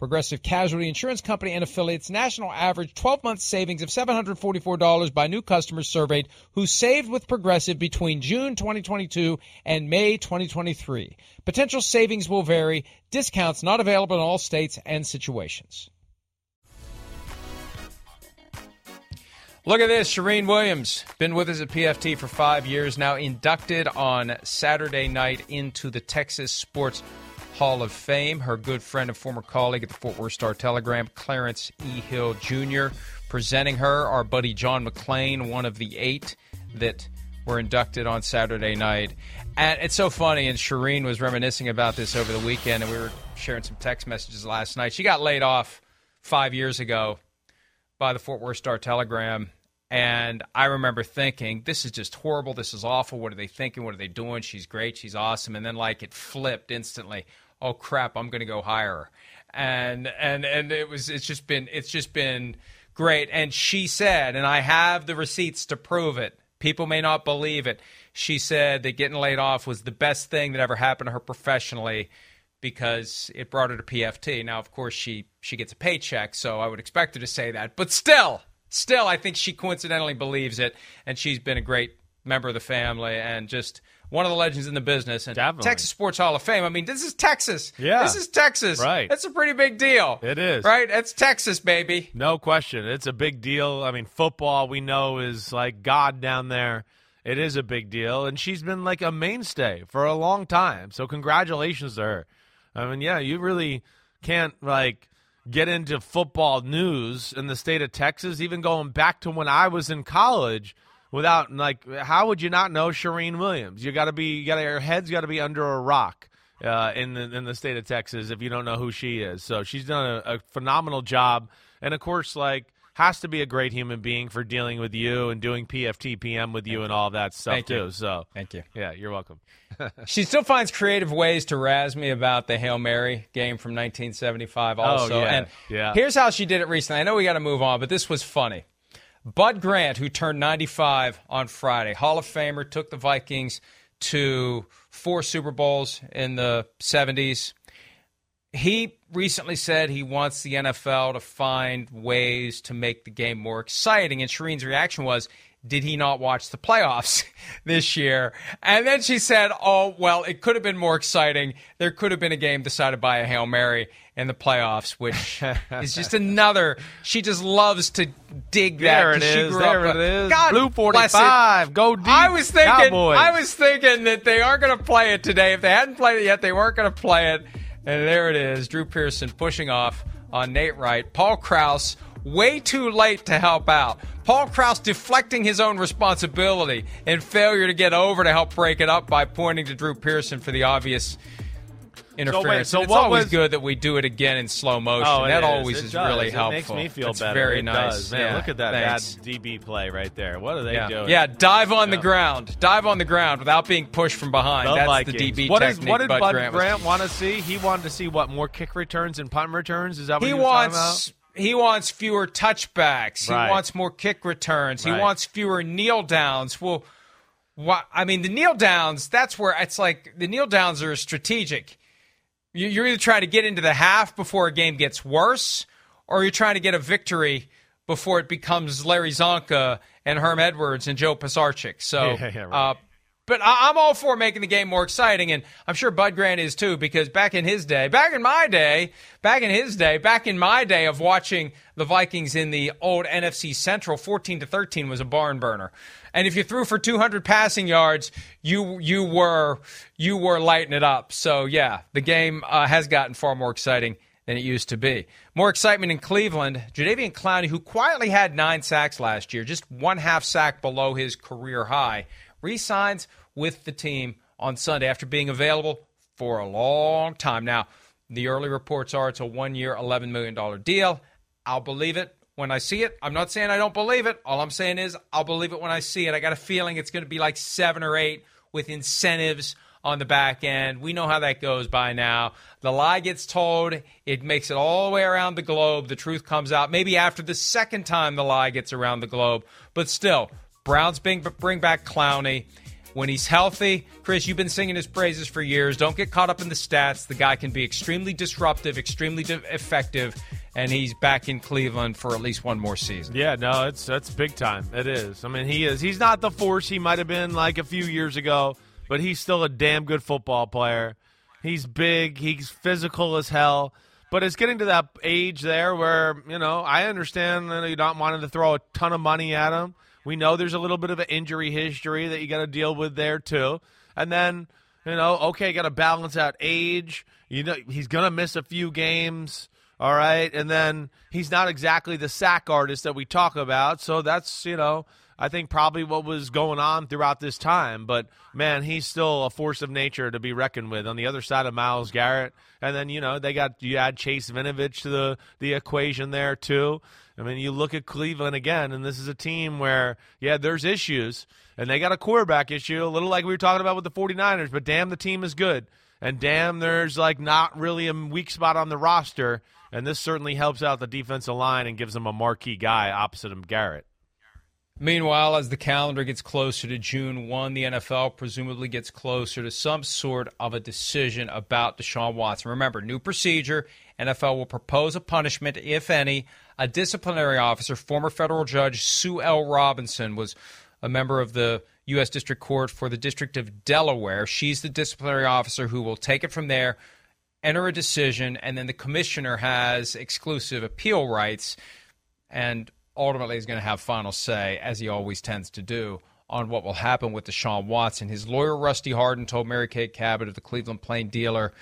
Progressive Casualty Insurance Company and affiliates national average 12 month savings of $744 by new customers surveyed who saved with Progressive between June 2022 and May 2023. Potential savings will vary. Discounts not available in all states and situations. Look at this. Charean Williams, been with us at PFT for five years now, inducted on Saturday night into the Texas Sports Hall of Fame. Her good friend and former colleague at the Fort Worth Star Telegram, Clarence E. Hill Jr., presenting her, our buddy John McClain, one of the eight that were inducted on Saturday night. And it's so funny, and Charean was reminiscing about this over the weekend, and we were sharing some text messages last night. She got laid off five years ago by the Fort Worth Star Telegram. And I remember thinking, this is just horrible. This is awful. What are they thinking? What are they doing? She's great. She's awesome. And then, like, it flipped instantly. Oh, crap. I'm going to go hire her. And, and, and it was, it's just been, it's just been great. And she said, and I have the receipts to prove it. People may not believe it. She said that getting laid off was the best thing that ever happened to her professionally because it brought her to PFT. Now, of course, she she gets a paycheck, so I would expect her to say that. But still, still, I think she coincidentally believes it, and she's been a great member of the family and just one of the legends in the business. And Definitely. Texas Sports Hall of Fame. I mean, this is Texas. Yeah. this is Texas. Right. That's a pretty big deal. It is. right. It's Texas, baby. No question. It's a big deal. I mean, football we know is like God down there. It is a big deal. And she's been like a mainstay for a long time. So congratulations to her. I mean, yeah, you really can't like get into football news in the state of Texas, even going back to when I was in college without like how would you not know Charean Williams? You got to be you got your head's got to be under a rock. Uh, in the in the state of Texas, if you don't know who she is, so she's done a, a phenomenal job, and of course, like has to be a great human being for dealing with you and doing PFT PM with you and all that stuff Thank too. you. So Thank you. yeah, you're welcome. She still finds creative ways to razz me about the Hail Mary game from 1975 also. Oh, yeah, And yeah. here's how she did it recently. I know we got to move on, but this was funny. Bud Grant, who turned 95 on Friday, Hall of Famer, took the Vikings to four Super Bowls in the 70s. He recently said he wants the NFL to find ways to make the game more exciting. And Charean's reaction was, did he not watch the playoffs this year? And then she said, oh, well, it could have been more exciting. There could have been a game decided by a Hail Mary in the playoffs, which is just another. She just loves to dig that. There it is. There it is. God Blue 45. Go deep. I was thinking. Cowboys. I was thinking that they aren't going to play it today. If they hadn't played it yet, they weren't going to play it. And there it is. Drew Pearson pushing off on Nate Wright. Paul Krause way too late to help out. Paul Krause deflecting his own responsibility and failure to get over to help break it up by pointing to Drew Pearson for the obvious interference. so And it's what always was- good that we do it again in slow oh, motion. Oh, that is. always It is does. really it helpful. makes me feel It's better. Very It nice. does. Man, Yeah, look at that thanks. bad DB play right there. What are they yeah. doing? Yeah, dive on the ground. Dive on the ground without being pushed from behind. The That's Vikings. the DB What is- technique what did Bud Bud Grant, Grant, want to see? He wanted to see what more kick returns and punt returns. Is that what He he, wants he wants fewer touchbacks. Right. He wants more kick returns. He wants fewer kneel downs. Well, I mean, the kneel downs. That's where it's like the kneel downs are strategic. You're either trying to get into the half before a game gets worse, or you're trying to get a victory before it becomes Larry Csonka and Herm Edwards and Joe Pisarcik. So, yeah, yeah, right. uh, but I- I'm all for making the game more exciting, and I'm sure Bud Grant is too, because back in his day, back in my day, back in his day, back in my day of watching the Vikings in the old NFC Central, 14 to 13 was a barn burner. And if you threw for 200 passing yards, you you were you were lighting it up. So yeah, the game uh, has gotten far more exciting than it used to be. More excitement in Cleveland. Jadeveon Clowney, who quietly had nine sacks last year, just one half sack below his career high, re-signs with the team on Sunday after being available for a long time. Now, the early reports are it's a one-year, $11 million deal. I'll believe it when I see it. I'm not saying I don't believe it. All I'm saying is I'll believe it when I see it. I got a feeling it's going to be like seven or eight with incentives on the back end. We know how that goes by now. The lie gets told, it makes it all the way around the globe. The truth comes out maybe after the second time the lie gets around the globe. But still, Browns bring, bring back Clowney. When he's healthy, Chris, you've been singing his praises for years. Don't get caught up in the stats. The guy can be extremely disruptive, extremely effective, and he's back in Cleveland for at least one more season. Yeah, no, it's that's big time. It is. I mean, he is. He's not the force he might have been like a few years ago, but he's still a damn good football player. He's big. He's physical as hell. But it's getting to that age there where you know I understand that you're not wanting to throw a ton of money at him. We know there's a little bit of an injury history that you got to deal with there too. And then, you know, okay, got to balance out age. You know, he's going to miss a few games. All right. And then he's not exactly the sack artist that we talk about. So that's, you know, I think probably what was going on throughout this time. But man, he's still a force of nature to be reckoned with on the other side of Myles Garrett. And then, you know, they got, you add Chase Winovich to the, the equation there too. I mean, you look at Cleveland again, and this is a team where, yeah, there's issues, and they got a quarterback issue, a little like we were talking about with the 49ers, but damn, the team is good. And damn, there's like not really a weak spot on the roster, and this certainly helps out the defensive line and gives them a marquee guy opposite him, Garrett. Meanwhile, as the calendar gets closer to June 1, the NFL presumably gets closer to some sort of a decision about Deshaun Watson. Remember, new procedure NFL will propose a punishment, if any. A disciplinary officer, former federal judge Sue L. Robinson, was a member of the U.S. District Court for the District of Delaware. She's the disciplinary officer who will take it from there, enter a decision, and then the commissioner has exclusive appeal rights. And ultimately is going to have final say, as he always tends to do, on what will happen with Deshaun Watson. His lawyer, Rusty Hardin, told Mary Kate Cabot of the Cleveland Plain Dealer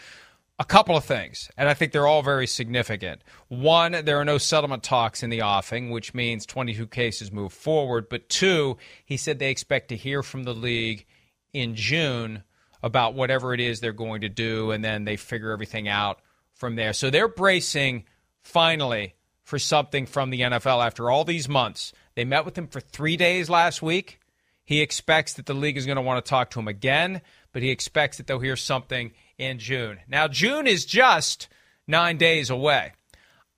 a couple of things, and I think they're all very significant. One, there are no settlement talks in the offing, which means 22 cases move forward. But two, he said they expect to hear from the league in June about whatever it is they're going to do, and then they figure everything out from there. So they're bracing finally for something from the NFL after all these months. They met with him for three days last week. He expects that the league is going to want to talk to him again, but he expects that they'll hear something in June. Now, June is just nine days away.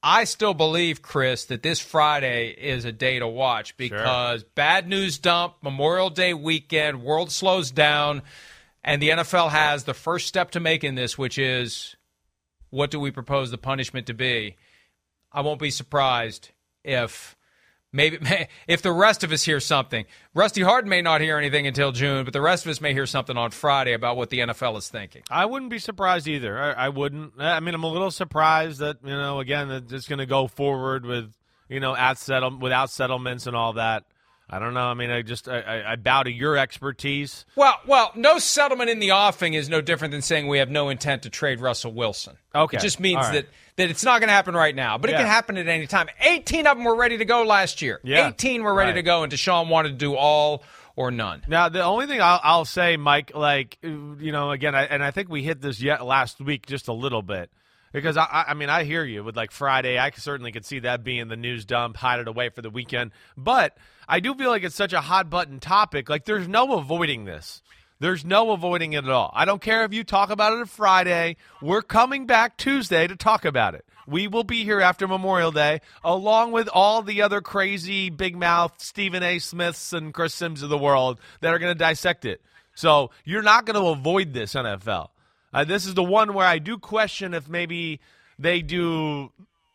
I still believe, Chris, that this Friday is a day to watch because sure. bad news dump, Memorial Day weekend, world slows down, and the NFL has the first step to make in this, which is what do we propose the punishment to be? I won't be surprised if maybe if the rest of us hear something. Rusty Hardin may not hear anything until June, but the rest of us may hear something on Friday about what the NFL is thinking. I wouldn't be surprised either. I, I wouldn't. I mean, I'm a little surprised that you know again that it's going to go forward with you know at settle without settlements and all that. I don't know. I mean, I just I, I, bow to your expertise. Well, well, no settlement in the offing is no different than saying we have no intent to trade Russell Wilson. Okay, it just means right. that that it's not going to happen right now, but it can happen at any time. Eighteen of them were ready to go last year. Yeah. Eighteen were ready Right. to go, and Deshaun wanted to do all or none. Now, the only thing I'll, I'll say, Mike, like you know, again, I, and I think we hit this yet last week just a little bit because I, I I mean, I hear you with like Friday. I certainly could see that being the news dump, hide it away for the weekend. But I do feel like it's such a hot button topic. Like, there's no avoiding this. There's no avoiding it at all. I don't care if you talk about it on Friday. We're coming back Tuesday to talk about it. We will be here after Memorial Day, along with all the other crazy big mouth Stephen A. Smiths and Chris Simms of the world that are going to dissect it. So you're not going to avoid this NFL. Uh, this is the one where I do question if maybe they do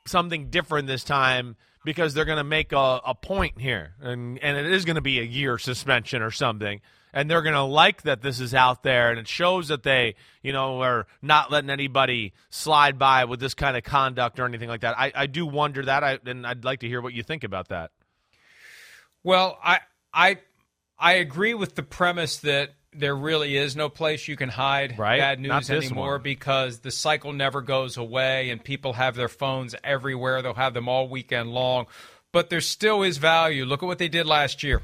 something different this time because they're going to make a, a point here, and and it is going to be a year suspension or something, and they're going to like that this is out there, and it shows that they you know are not letting anybody slide by with this kind of conduct or anything like that. I, I do wonder that, I, and I'd like to hear what you think about that. Well, I I I agree with the premise that there really is no place you can hide right? bad news anymore one. because the cycle never goes away and people have their phones everywhere. They'll have them all weekend long. But there still is value. Look at what they did last year.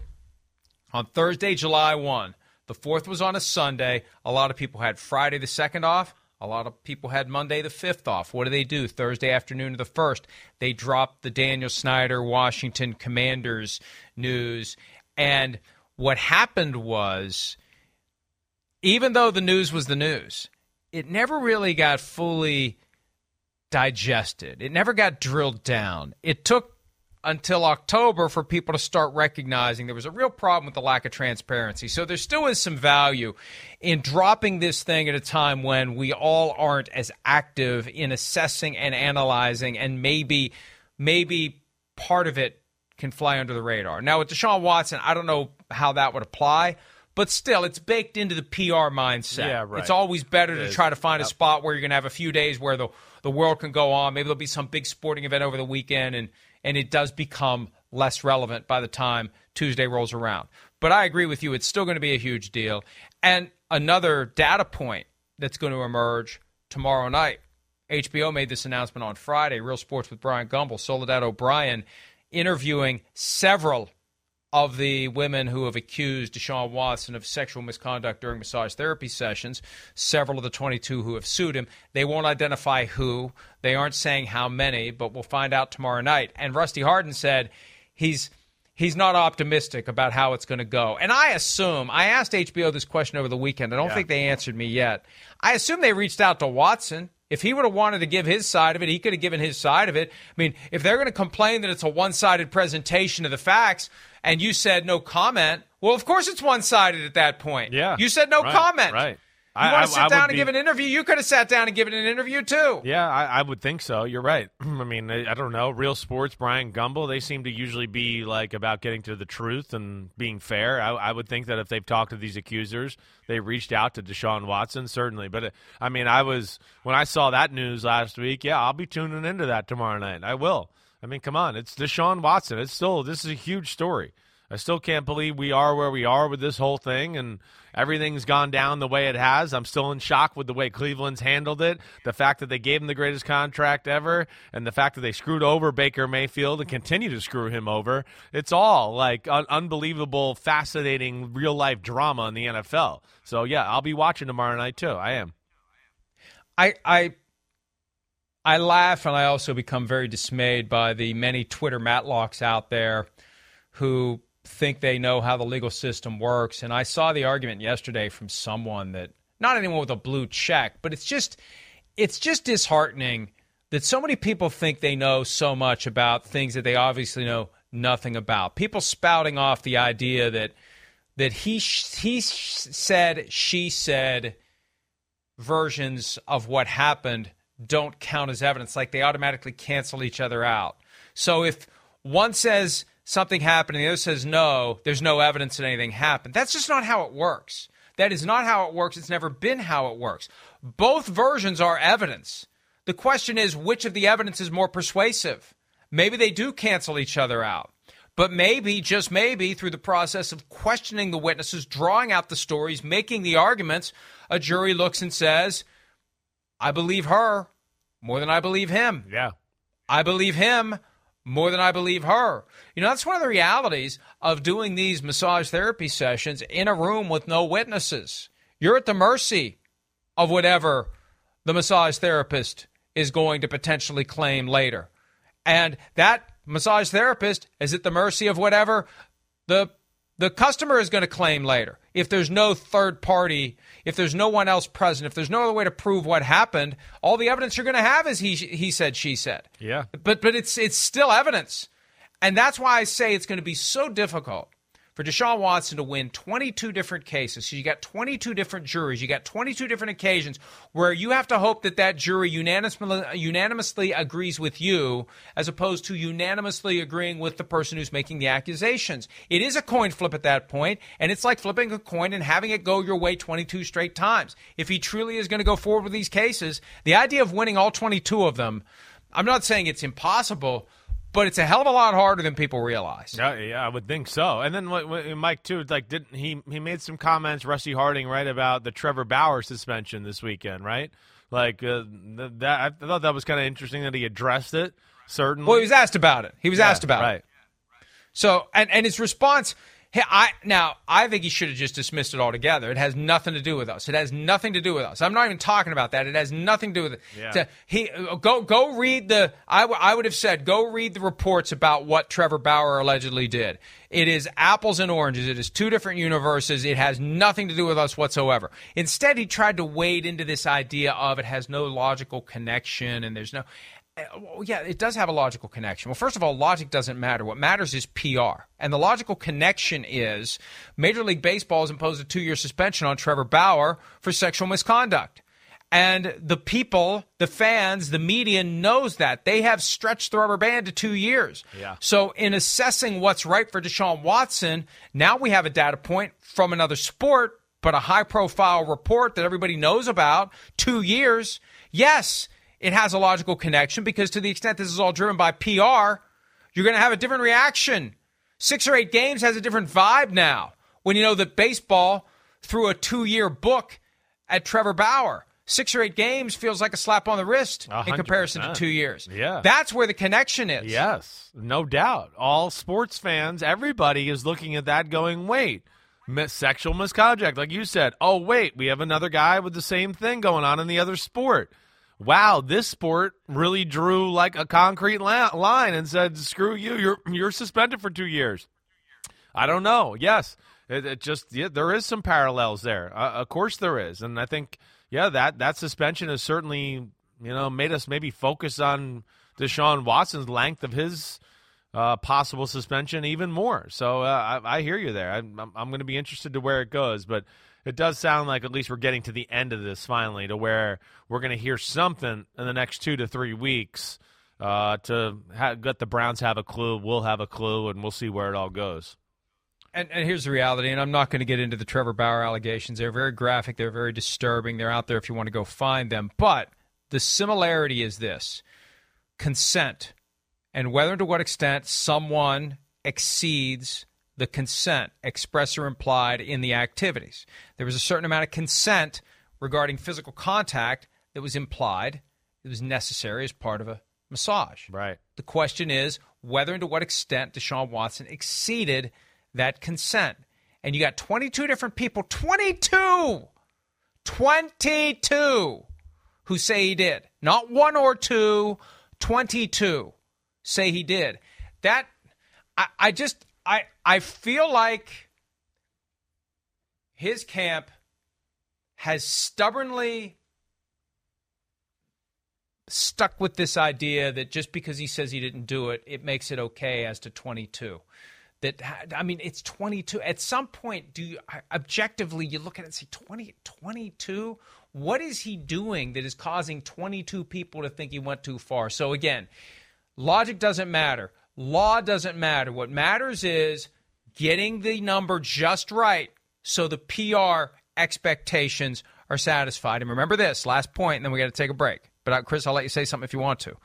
On Thursday, July 1, the 4th was on a Sunday. A lot of people had Friday the 2nd off. A lot of people had Monday the 5th off. What do they do? Thursday afternoon of the 1st, they dropped the Daniel Snyder Washington Commanders news. And what happened was even though the news was the news, it never really got fully digested. It never got drilled down. It took until October for people to start recognizing there was a real problem with the lack of transparency. So there still is some value in dropping this thing at a time when we all aren't as active in assessing and analyzing and maybe maybe part of it can fly under the radar. Now with Deshaun Watson, I don't know how that would apply. But still, it's baked into the PR mindset. Yeah, right. It's always better It to is. try to find a spot where you're going to have a few days where the the world can go on. Maybe there'll be some big sporting event over the weekend, and and it does become less relevant by the time Tuesday rolls around. But I agree with you; it's still going to be a huge deal. And another data point that's going to emerge tomorrow night. HBO made this announcement on Friday. Real Sports with Bryant Gumbel, Soledad O'Brien, interviewing several of the women who have accused Deshaun Watson of sexual misconduct during massage therapy sessions, several of the 22 who have sued him. They won't identify who. They aren't saying how many, but we'll find out tomorrow night. And Rusty Hardin said he's he's not optimistic about how it's going to go. And I assume I asked HBO this question over the weekend. I don't think they answered me yet. I assume they reached out to Watson. If he would have wanted to give his side of it, he could have given his side of it. I mean, if they're going to complain that it's a one-sided presentation of the facts and you said no comment, well, of course it's one-sided at that point. Yeah. You said no Right, comment. right. You I- want to sit I would down and be- give an interview? You could have sat down and given an interview too. Yeah, I, I would think so. You're right. I mean, I, I don't know. Real Sports, Bryant Gumbel, they seem to usually be like about getting to the truth and being fair. I, I would think that if they've talked to these accusers, they reached out to Deshaun Watson, certainly. But uh, I mean, I was when I saw that news last week. Yeah, I'll be tuning into that tomorrow night. I will. I mean, come on, it's Deshaun Watson. It's still this is a huge story. I still can't believe we are where we are with this whole thing and everything's gone down the way it has. I'm still in shock with the way Cleveland's handled it. The fact that they gave him the greatest contract ever and the fact that they screwed over Baker Mayfield and continue to screw him over. It's all like un- unbelievable, fascinating real life drama in the NFL. So, yeah, I'll be watching tomorrow night too. I am. I I I laugh and I also become very dismayed by the many Twitter matlocks out there who think they know how the legal system works. And I saw the argument yesterday from someone that not anyone with a blue check, but it's just it's just disheartening that so many people think they know so much about things that they obviously know nothing about. People spouting off the idea that that he he said she said versions of what happened don't count as evidence like they automatically cancel each other out. So if one says something happened and the other says no, there's no evidence that anything happened. That's just not how it works. That is not how it works. It's never been how it works. Both versions are evidence. The question is which of the evidence is more persuasive? Maybe they do cancel each other out. But maybe, just maybe, through the process of questioning the witnesses, drawing out the stories, making the arguments, a jury looks and says, I believe her more than I believe him. Yeah. I believe him more than I believe her. You know, that's one of the realities of doing these massage therapy sessions in a room with no witnesses. You're at the mercy of whatever the massage therapist is going to potentially claim later. And that massage therapist is at the mercy of whatever the The customer is going to claim later if there's no third party, if there's no one else present, if there's no other way to prove what happened. All the evidence you're going to have is he he said, she said. Yeah. But but it's it's still evidence, and that's why I say it's going to be so difficult for Deshaun Watson to win 22 different cases. So you got 22 different juries, you got 22 different occasions where you have to hope that that jury unanimously, unanimously agrees with you as opposed to unanimously agreeing with the person who's making the accusations. It is a coin flip at that point, and it's like flipping a coin and having it go your way 22 straight times. If he truly is going to go forward with these cases, the idea of winning all 22 of them, I'm not saying it's impossible but it's a hell of a lot harder than people realize. Yeah, yeah, I would think so. And then Mike too, like didn't he? He made some comments, Rusty Hardin, right about the Trevor Bauer suspension this weekend, right? Like uh, that. I thought that was kind of interesting that he addressed it. Certainly. Well, he was asked about it. He was yeah, asked about right. it. So, and and his response Hey, I now I think he should have just dismissed it altogether. It has nothing to do with us. It has nothing to do with us. I'm not even talking about that. It has nothing to do with it. Yeah. He go go read the. I, w- I would have said go read the reports about what Trevor Bauer allegedly did. It is apples and oranges. It is two different universes. It has nothing to do with us whatsoever. Instead, he tried to wade into this idea of it has no logical connection and there's no. Uh, yeah, it does have a logical connection. Well, first of all, logic doesn't matter. What matters is PR. And the logical connection is Major League Baseball has imposed a two year suspension on Trevor Bauer for sexual misconduct. And the people, the fans, the media knows that. They have stretched the rubber band to two years. Yeah. So, in assessing what's right for Deshaun Watson, now we have a data point from another sport, but a high profile report that everybody knows about, two years. Yes, it has a logical connection because to the extent this is all driven by PR, you're going to have a different reaction. Six or eight games has a different vibe now when you know that baseball threw a two year book at Trevor Bauer. Six or eight games feels like a slap on the wrist 100%. in comparison to two years. Yeah. That's where the connection is. Yes, no doubt. All sports fans, everybody is looking at that going, wait, sexual misconduct. Like you said, oh, wait, we have another guy with the same thing going on in the other sport wow, this sport really drew like a concrete la- line and said, "Screw you, you're you're suspended for two years." I don't know. Yes, it, it just yeah, there is some parallels there. Uh, of course, there is, and I think yeah, that that suspension has certainly you know made us maybe focus on Deshaun Watson's length of his. Uh, possible suspension even more. So uh, I, I, hear you there. I'm, I'm going to be interested to where it goes, but it does sound like at least we're getting to the end of this finally, to where we're going to hear something in the next two to three weeks uh, to ha- let the Browns have a clue. We'll have a clue, and we'll see where it all goes. And, and, here's the reality, and I'm not going to get into the Trevor Bauer allegations. They're very graphic, they're very disturbing. They're out there if you want to go find them. But the similarity is this consent, and whether to what extent someone exceeds the consent, express or implied, in the activities. There was a certain amount of consent regarding physical contact that was implied, that was necessary as part of a massage. Right. The question is whether and to what extent Deshaun Watson exceeded that consent. And you got 22 different people, 22, 22 who say he did. Not one or two, 22 say he did. That, I, I just, I I feel like his camp has stubbornly stuck with this idea that just because he says he didn't do it, it makes it okay as to 22. That I mean, it's 22. At some point, do you objectively you look at it and say 20, 22? What is he doing that is causing 22 people to think he went too far? So again, logic doesn't matter. Law doesn't matter. What matters is getting the number just right so the PR expectations are satisfied. And remember this last point, and then we got to take a break. But uh, Chris, I'll let you say something if you want to.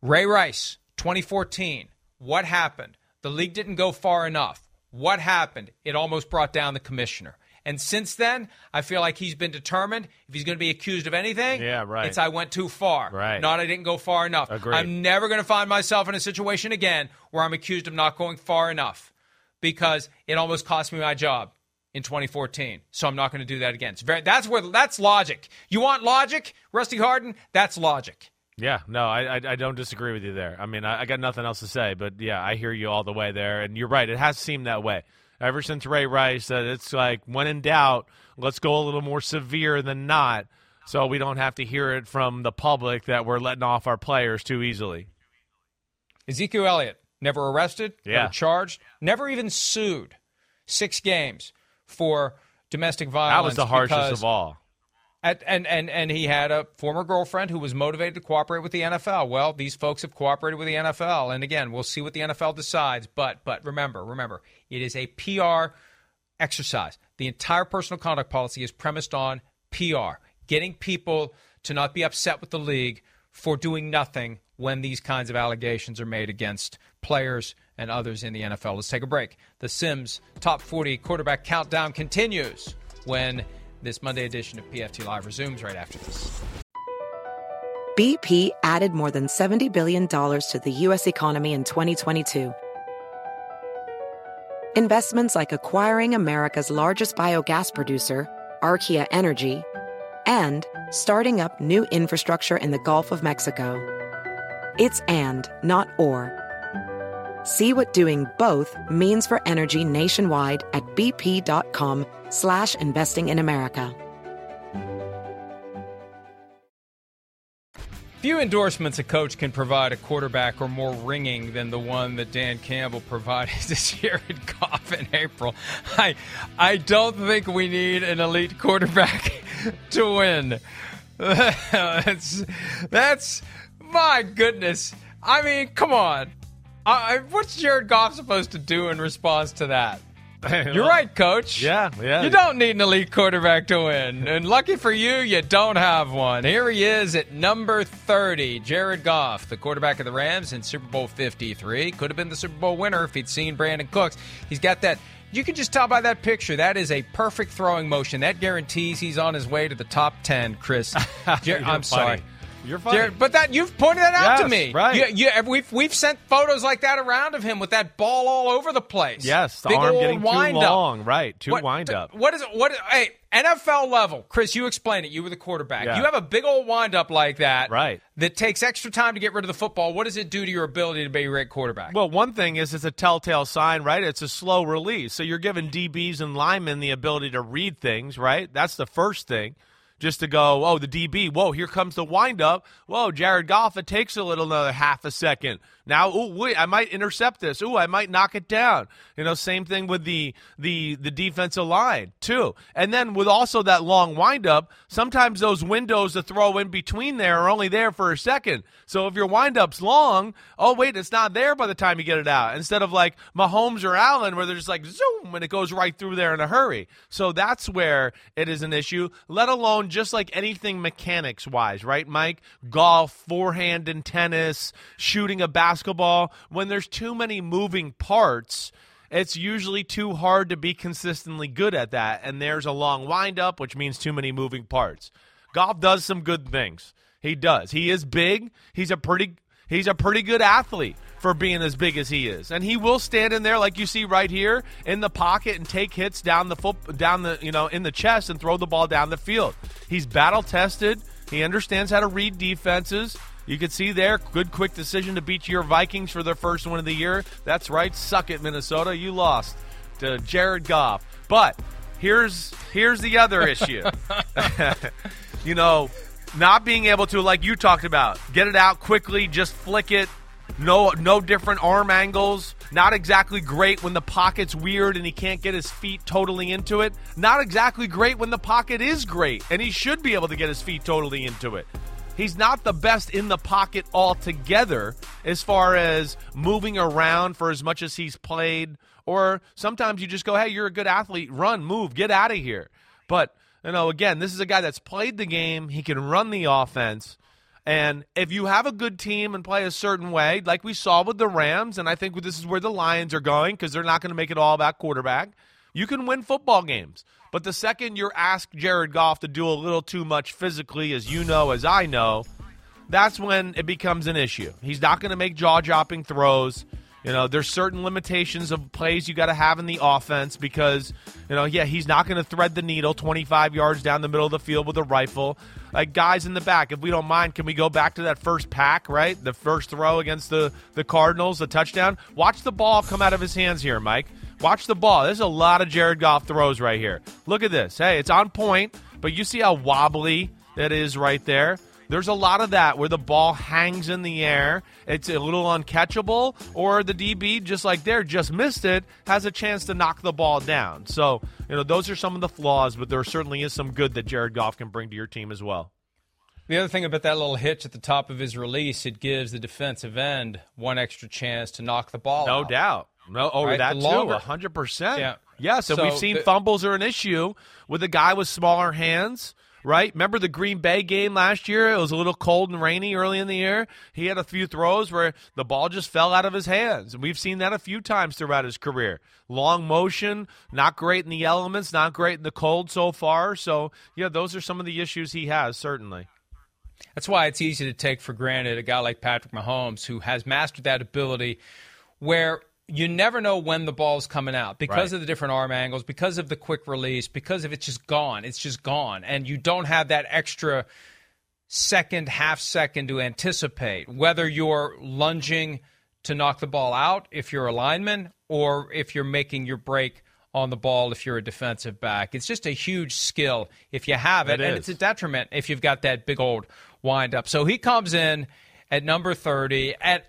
Ray Rice, 2014. What happened? The league didn't go far enough. What happened? It almost brought down the commissioner. And since then, I feel like he's been determined. If he's going to be accused of anything, yeah, right. it's I went too far. Right. Not I didn't go far enough. Agreed. I'm never going to find myself in a situation again where I'm accused of not going far enough because it almost cost me my job in 2014. So I'm not going to do that again. Very, that's where that's logic. You want logic, Rusty Hardin? That's logic. Yeah, no, I, I, I don't disagree with you there. I mean, I, I got nothing else to say, but yeah, I hear you all the way there, and you're right. It has seemed that way ever since Ray Rice that it's like when in doubt, let's go a little more severe than not, so we don't have to hear it from the public that we're letting off our players too easily. Ezekiel Elliott never arrested, Yeah. never charged, never even sued. Six games for domestic violence. That was the harshest of all. At, and, and, and he had a former girlfriend who was motivated to cooperate with the NFL. Well, these folks have cooperated with the NFL. And again, we'll see what the NFL decides. But, but remember, remember, it is a PR exercise. The entire personal conduct policy is premised on PR, getting people to not be upset with the league for doing nothing when these kinds of allegations are made against players and others in the NFL. Let's take a break. The Simms Top 40 Quarterback Countdown continues when this Monday edition of PFT Live resumes right after this. BP added more than $70 billion to the U.S. economy in 2022. Investments like acquiring America's largest biogas producer, Archaea Energy, and starting up new infrastructure in the Gulf of Mexico. It's and, not or. See what doing both means for energy nationwide at bp.com slash investing in America. Few endorsements a coach can provide a quarterback are more ringing than the one that Dan Campbell provided to Jared Goff in April. I, I don't think we need an elite quarterback to win. that's, that's my goodness. I mean, come on. I, what's Jared Goff supposed to do in response to that? You're right, coach. Yeah, yeah. You don't need an elite quarterback to win. And lucky for you, you don't have one. Here he is at number 30, Jared Goff, the quarterback of the Rams in Super Bowl 53. Could have been the Super Bowl winner if he'd seen Brandin Cooks. He's got that. You can just tell by that picture. That is a perfect throwing motion. That guarantees he's on his way to the top 10, Chris. Jer- I'm funny. sorry. You're funny. Jared, but that you've pointed that out to me. right. You, you, we've we've sent photos like that around of him with that ball all over the place. yes, the Big arm getting too wind up. long. Right, too What- wind up. What is it? What? Hey, NFL level, Chris. You explain it. You were the quarterback. Yeah. You have a big old wind up like that, Right. That takes extra time to get rid of the football. What does it do to your ability to be a great quarterback? Well, one thing is it's a telltale sign, right? It's a slow release. So you're giving DBs and linemen the ability to read things, right? That's the first thing. Just to go, oh, the DB, whoa, here comes the windup. Whoa, Jared Goff, it takes a little another half a second. Now, ooh, wait, I might intercept this. Ooh, I might knock it down. You know, same thing with the the the defensive line too. And then with also that long windup, sometimes those windows to throw in between there are only there for a second. So if your windup's long, oh wait, it's not there by the time you get it out. Instead of like Mahomes or Allen, where they're just like zoom and it goes right through there in a hurry. So that's where it is an issue. Let alone just like anything mechanics wise, right, Mike? Golf, forehand in tennis, shooting a basketball. When there's too many moving parts it's usually too hard to be consistently good at that. And there's a long windup, which means too many moving parts. Goff does some good things. He does. He is big. He's a pretty he's a pretty good athlete for being as big as he is. And he will stand in there like you see right here in the pocket and take hits down the foot down the you know in the chest and throw the ball down the field. He's battle tested. He understands how to read defenses. You can see there, good quick decision to beat your Vikings for their first win of the year. That's right, suck it, Minnesota. You lost to Jared Goff. But here's here's the other issue. you know, not being able to, like you talked about, get it out quickly, just flick it. No, no different arm angles. Not exactly great when the pocket's weird and he can't get his feet totally into it. Not exactly great when the pocket is great and he should be able to get his feet totally into it. He's not the best in the pocket altogether as far as moving around for as much as he's played. Or sometimes you just go, hey, you're a good athlete, run, move, get out of here. But, you know, again, this is a guy that's played the game, he can run the offense. And if you have a good team and play a certain way, like we saw with the Rams, and I think this is where the Lions are going because they're not going to make it all about quarterback, you can win football games. But the second you're Jared Goff to do a little too much physically, as you know, as I know, that's when it becomes an issue. He's not going to make jaw dropping throws. You know, there's certain limitations of plays you got to have in the offense because, you know, yeah, he's not going to thread the needle 25 yards down the middle of the field with a rifle. Like guys in the back, if we don't mind, can we go back to that first pack, right? The first throw against the the Cardinals, the touchdown. Watch the ball come out of his hands here, Mike. Watch the ball. There's a lot of Jared Goff throws right here. Look at this. Hey, it's on point, but you see how wobbly that is right there. There's a lot of that where the ball hangs in the air. It's a little uncatchable, or the DB, just like there, just missed it, has a chance to knock the ball down. So, you know, those are some of the flaws, but there certainly is some good that Jared Goff can bring to your team as well. The other thing about that little hitch at the top of his release, it gives the defensive end one extra chance to knock the ball no out. doubt. No, oh, Right, that the too, longer- hundred percent. Yeah. Yes, and So we've seen the- fumbles are an issue with a guy with smaller hands. Right? Remember the Green Bay game last year? It was a little cold and rainy early in the year. He had a few throws where the ball just fell out of his hands. And we've seen that a few times throughout his career. Long motion, not great in the elements, not great in the cold so far. So, yeah, those are some of the issues he has, certainly. That's why it's easy to take for granted a guy like Patrick Mahomes who has mastered that ability where you never know when the ball's coming out because Right. of the different arm angles, because of the quick release, because of it's just gone. It's just gone. And you don't have that extra second, half second to anticipate whether you're lunging to knock the ball out if you're a lineman or if you're making your break on the ball if you're a defensive back. It's just a huge skill if you have it, It and it's a detriment if you've got that big old wind up. So he comes in at number 30 at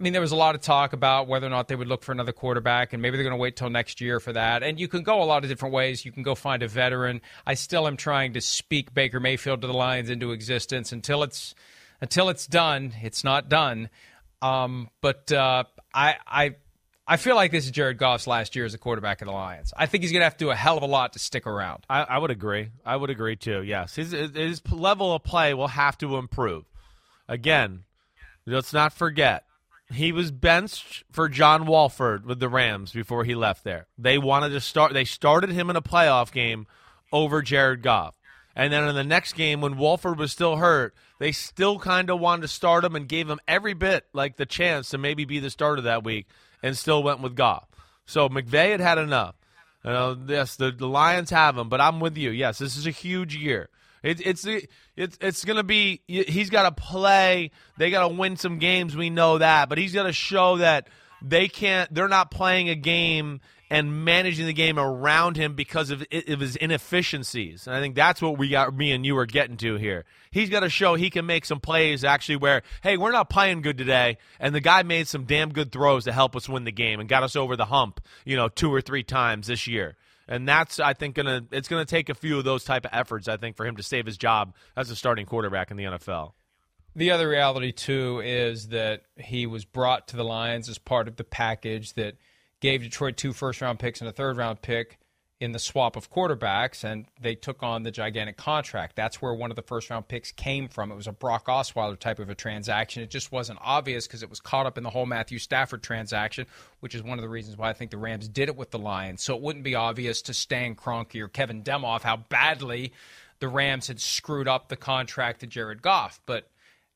I mean, there was a lot of talk about whether or not they would look for another quarterback, and maybe they're going to wait till next year for that. And you can go a lot of different ways. You can go find a veteran. I still am trying to speak Baker Mayfield to the Lions into existence until it's until it's done. It's not done. Um, but uh, I I I feel like this is Jared Goff's last year as a quarterback of the Lions. I think he's going to have to do a hell of a lot to stick around. I, I would agree. I would agree too. Yes, his his level of play will have to improve. Again, let's not forget he was benched for John Wolford with the Rams before he left there. They wanted to start. They started him in a playoff game over Jared Goff. And then in the next game, when Wolford was still hurt, they still kind of wanted to start him and gave him every bit like the chance to maybe be the starter that week, and still went with Goff. So McVay had had enough. Yes, the, the Lions have him, but I'm with you. Yes, this is a huge year. It, it's it's it's going to be. He's got to play. They got to win some games. We know that, but he's got to show that they can't. They're not playing a game and managing the game around him because of, of his inefficiencies. And I think that's what we got. Me and you are getting to here. He's got to show he can make some plays actually where, hey, we're not playing good today, and the guy made some damn good throws to help us win the game and got us over the hump. You know, two or three times this year. And that's I think gonna it's gonna take a few of those type of efforts I think for him to save his job as a starting quarterback in the NFL. The other reality, too, is that he was brought to the Lions as part of the package that gave Detroit two first round picks and a third round pick in the swap of quarterbacks, and they took on the gigantic contract. That's where one of the first round picks came from. It was a Brock Osweiler type of a transaction. It just wasn't obvious because it was caught up in the whole Matthew Stafford transaction, which is one of the reasons why I think the Rams did it with the Lions. So it wouldn't be obvious to Stan Kroenke or Kevin Demoff how badly the Rams had screwed up the contract to Jared Goff. But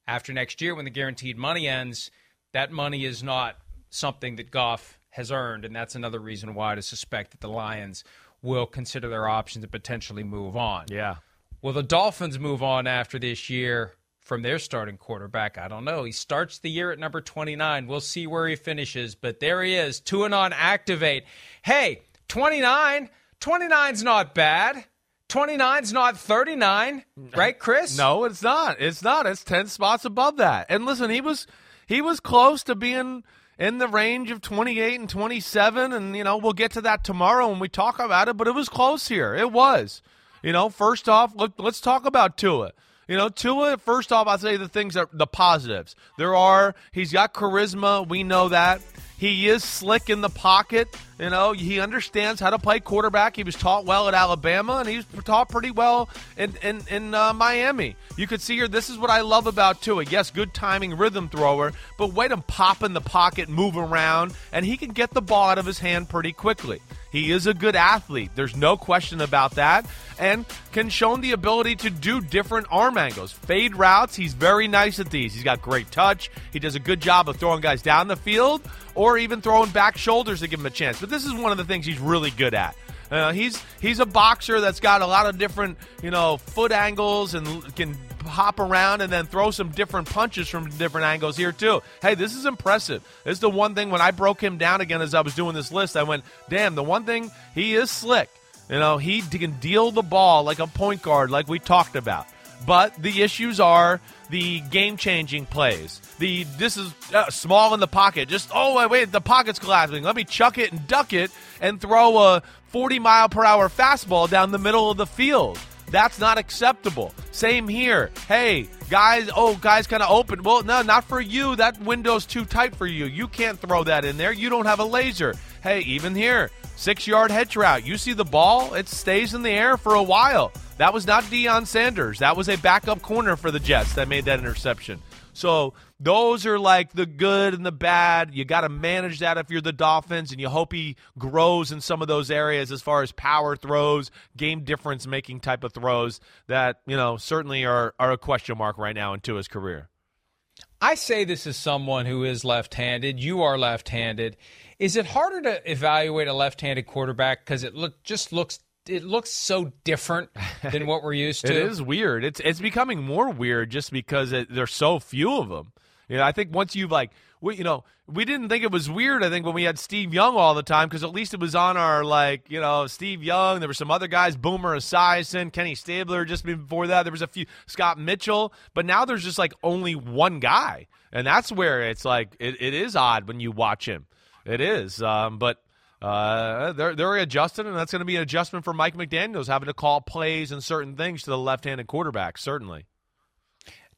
after next year, when the guaranteed money ends, that money is not something that Goff has earned, and that's another reason why to suspect that the Lions will consider their options and potentially move on. Yeah. Will the Dolphins move on after this year from their starting quarterback? I don't know. He starts the year at number 29. We'll see where he finishes, but there he is, Tua Tagovailoa. Hey, 29, 29's not bad. 29's not 39, right, Chris? No, it's not. It's not. It's ten spots above that. And listen, he was he was close to being in the range of 28 and 27 and you know, we'll get to that tomorrow when we talk about it, but it was close here. It was. You know, first off, look, let's talk about Tua. You know, Tua, first off, I'll say the things that the positives. There are, he's got charisma. We know that. He is slick in the pocket. You know, he understands how to play quarterback. He was taught well at Alabama, and he was taught pretty well in in, in uh, Miami. You could see here. This is what I love about Tua. Yes, good timing, rhythm thrower, but wait him pop in the pocket, move around, and he can get the ball out of his hand pretty quickly. He is a good athlete. There's no question about that. And can show him the ability to do different arm angles. Fade routes, he's very nice at these. He's got great touch. He does a good job of throwing guys down the field or even throwing back shoulders to give him a chance. But this is one of the things he's really good at. Uh, he's he's a boxer that's got a lot of different you know foot angles and can hop around and then throw some different punches from different angles here too. Hey, this is impressive. This is the one thing when I broke him down again as I was doing this list, I went, damn, the one thing he is slick. You know, he can deal the ball like a point guard, like we talked about. But the issues are the game-changing plays. The this is uh, small in the pocket. Just oh wait, wait, the pocket's collapsing. Let me chuck it and duck it and throw a 40 mile per hour fastball down the middle of the field. That's not acceptable. Same here. Hey, guys, oh, guys kind of open. Well, no, not for you. That window's too tight for you. You can't throw that in there. You don't have a laser. Hey, even here, six yard hedge route. You see the ball, it stays in the air for a while. That was not Deion Sanders. That was a backup corner for the Jets that made that interception. So those are like the good and the bad. You got to manage that if you're the Dolphins, and you hope he grows in some of those areas as far as power throws, game difference making type of throws that you know certainly are are a question mark right now into his career. I say this as someone who is left-handed. You are left-handed. Is it harder to evaluate a left-handed quarterback because it look just looks it looks so different than what we're used to. it is weird. It's it's becoming more weird just because it, there's so few of them. You know, I think once you've like, we, you know, we didn't think it was weird. I think when we had Steve Young all the time because at least it was on our like, you know, Steve Young. There were some other guys, Boomer Esiason, Kenny Stabler. Just before that, there was a few Scott Mitchell. But now there's just like only one guy, and that's where it's like it, it is odd when you watch him. It is, um, but uh, they're they're adjusting, and that's going to be an adjustment for Mike McDaniel's having to call plays and certain things to the left-handed quarterback. Certainly,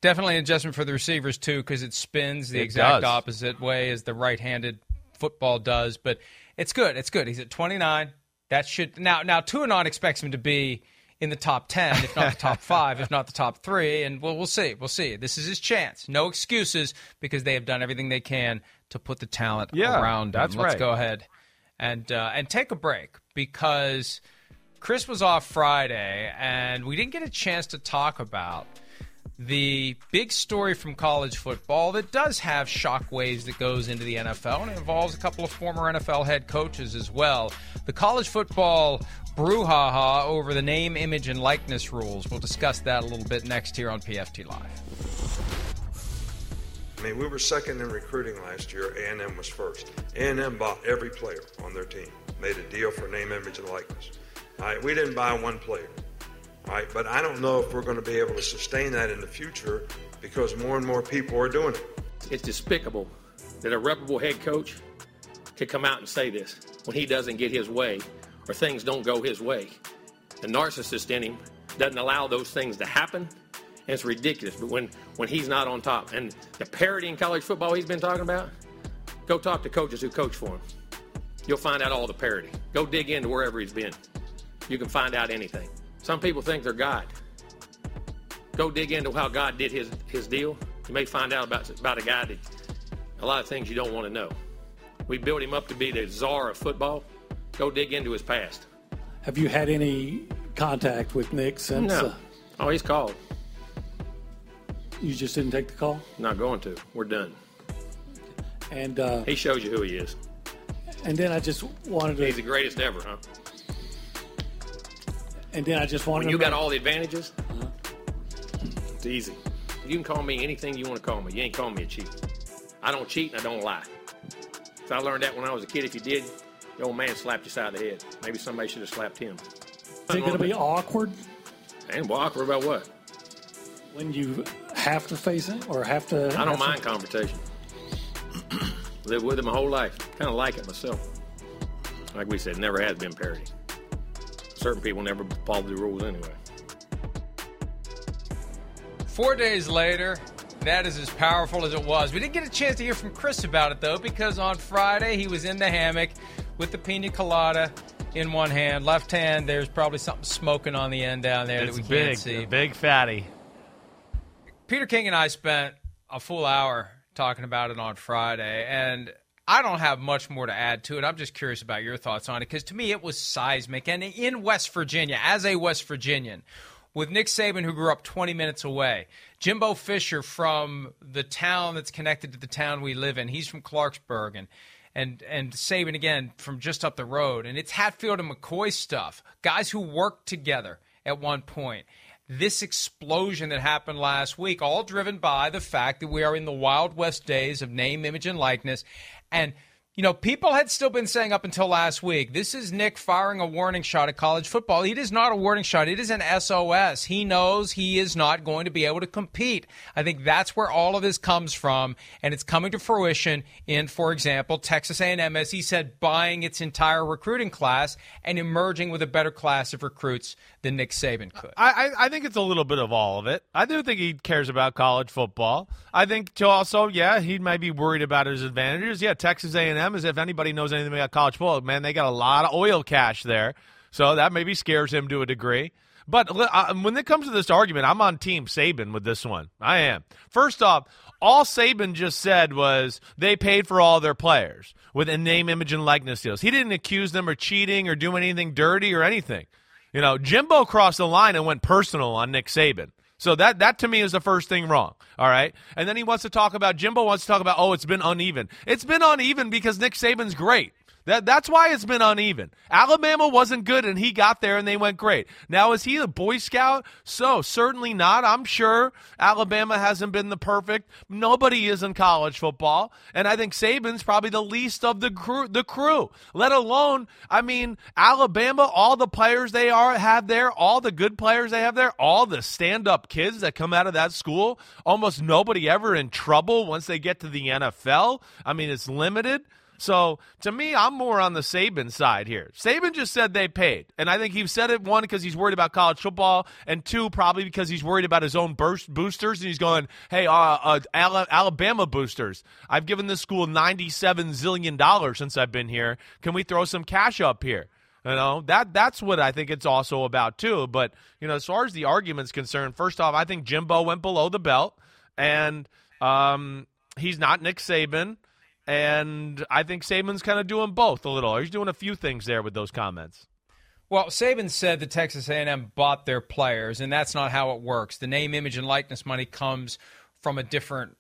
definitely an adjustment for the receivers too, because it spins the it exact does. opposite way as the right-handed football does. But it's good. It's good. He's at 29. That should now now Tuanon expects him to be in the top 10, if not the top five, if not the top three. And we'll, we'll see. We'll see. This is his chance. No excuses because they have done everything they can to put the talent yeah, around him. That's Let's right. go ahead and uh, and take a break because Chris was off Friday and we didn't get a chance to talk about the big story from college football that does have shockwaves that goes into the NFL and it involves a couple of former NFL head coaches as well. The college football brouhaha over the name, image, and likeness rules. We'll discuss that a little bit next here on PFT Live. I mean, we were second in recruiting last year. A&M was first. A&M bought every player on their team, made a deal for name, image, and likeness. All right, we didn't buy one player. All right, but I don't know if we're going to be able to sustain that in the future because more and more people are doing it. It's despicable that a reputable head coach could come out and say this when he doesn't get his way or things don't go his way. The narcissist in him doesn't allow those things to happen and it's ridiculous. But when, when he's not on top, and the parity in college football he's been talking about, go talk to coaches who coach for him. You'll find out all the parity. Go dig into wherever he's been. You can find out anything. Some people think they're God. Go dig into how God did his, his deal. You may find out about, about a guy that a lot of things you don't want to know. We built him up to be the czar of football. Go dig into his past. Have you had any contact with Nick since? No. Uh, oh, he's called. You just didn't take the call? Not going to. We're done. And uh, he shows you who he is. And then I just wanted to. He's the greatest ever, huh? And then I just wanted. When you got all the advantages, uh-huh. it's easy. You can call me anything you want to call me. You ain't calling me a cheat. I don't cheat and I don't lie. So I learned that when I was a kid. If you did, the old man slapped you side of the head. Maybe somebody should have slapped him. Is it going to be awkward? And awkward about what? When you have to face it or have to? I don't mind to... confrontation. Live with it my whole life. Kind of like it myself. Like we said, never has been parity. Certain people never follow the rules anyway. Four days later, that is as powerful as it was. We didn't get a chance to hear from Chris about it though, because on Friday he was in the hammock with the pina colada in one hand, left hand. There's probably something smoking on the end down there it's that we big, can't see. Big fatty. Peter King and I spent a full hour talking about it on Friday, and I don't have much more to add to it. I'm just curious about your thoughts on it because to me it was seismic. And in West Virginia, as a West Virginian, with Nick Saban, who grew up 20 minutes away, Jimbo Fisher from the town that's connected to the town we live in, he's from Clarksburg, and and and Saban again from just up the road, and it's Hatfield and McCoy stuff. Guys who worked together at one point. This explosion that happened last week, all driven by the fact that we are in the Wild West days of name, image, and likeness, and you know, people had still been saying up until last week, this is Nick firing a warning shot at college football. It is not a warning shot. It is an SOS. He knows he is not going to be able to compete. I think that's where all of this comes from, and it's coming to fruition in, for example, Texas A&M, as he said, buying its entire recruiting class and emerging with a better class of recruits than Nick Saban could. I, I, think it's a little bit of all of it. I do think he cares about college football. I think too also, yeah, he might be worried about his advantages. Yeah, Texas A&M is if anybody knows anything about college football, man, they got a lot of oil cash there, so that maybe scares him to a degree. But uh, when it comes to this argument, I'm on Team Saban with this one. I am. First off, all Saban just said was they paid for all their players with a name, image, and likeness deals. He didn't accuse them of cheating or doing anything dirty or anything. You know, Jimbo crossed the line and went personal on Nick Saban. So that that to me is the first thing wrong. All right. And then he wants to talk about Jimbo wants to talk about, oh, it's been uneven. It's been uneven because Nick Saban's great. That, that's why it's been uneven. Alabama wasn't good and he got there and they went great. Now, is he a Boy Scout? So, certainly not. I'm sure Alabama hasn't been the perfect. Nobody is in college football. And I think Saban's probably the least of the crew, the crew. Let alone, I mean, Alabama, all the players they are have there, all the good players they have there, all the stand up kids that come out of that school, almost nobody ever in trouble once they get to the NFL. I mean, it's limited. So to me, I'm more on the Saban side here. Saban just said they paid. And I think he said it, one, because he's worried about college football, and two, probably because he's worried about his own burst boosters. And he's going, hey, uh, uh, Alabama boosters, I've given this school 97 zillion dollars since I've been here. Can we throw some cash up here? You know that that's what I think it's also about too. But you know, as far as the argument's concerned, first off, I think Jimbo went below the belt, and um, he's not Nick Saban. And I think Saban's kind of doing both a little. He's doing a few things there with those comments. Well, Saban said that Texas A&M bought their players, and that's not how it works. The name, image, and likeness money comes from a different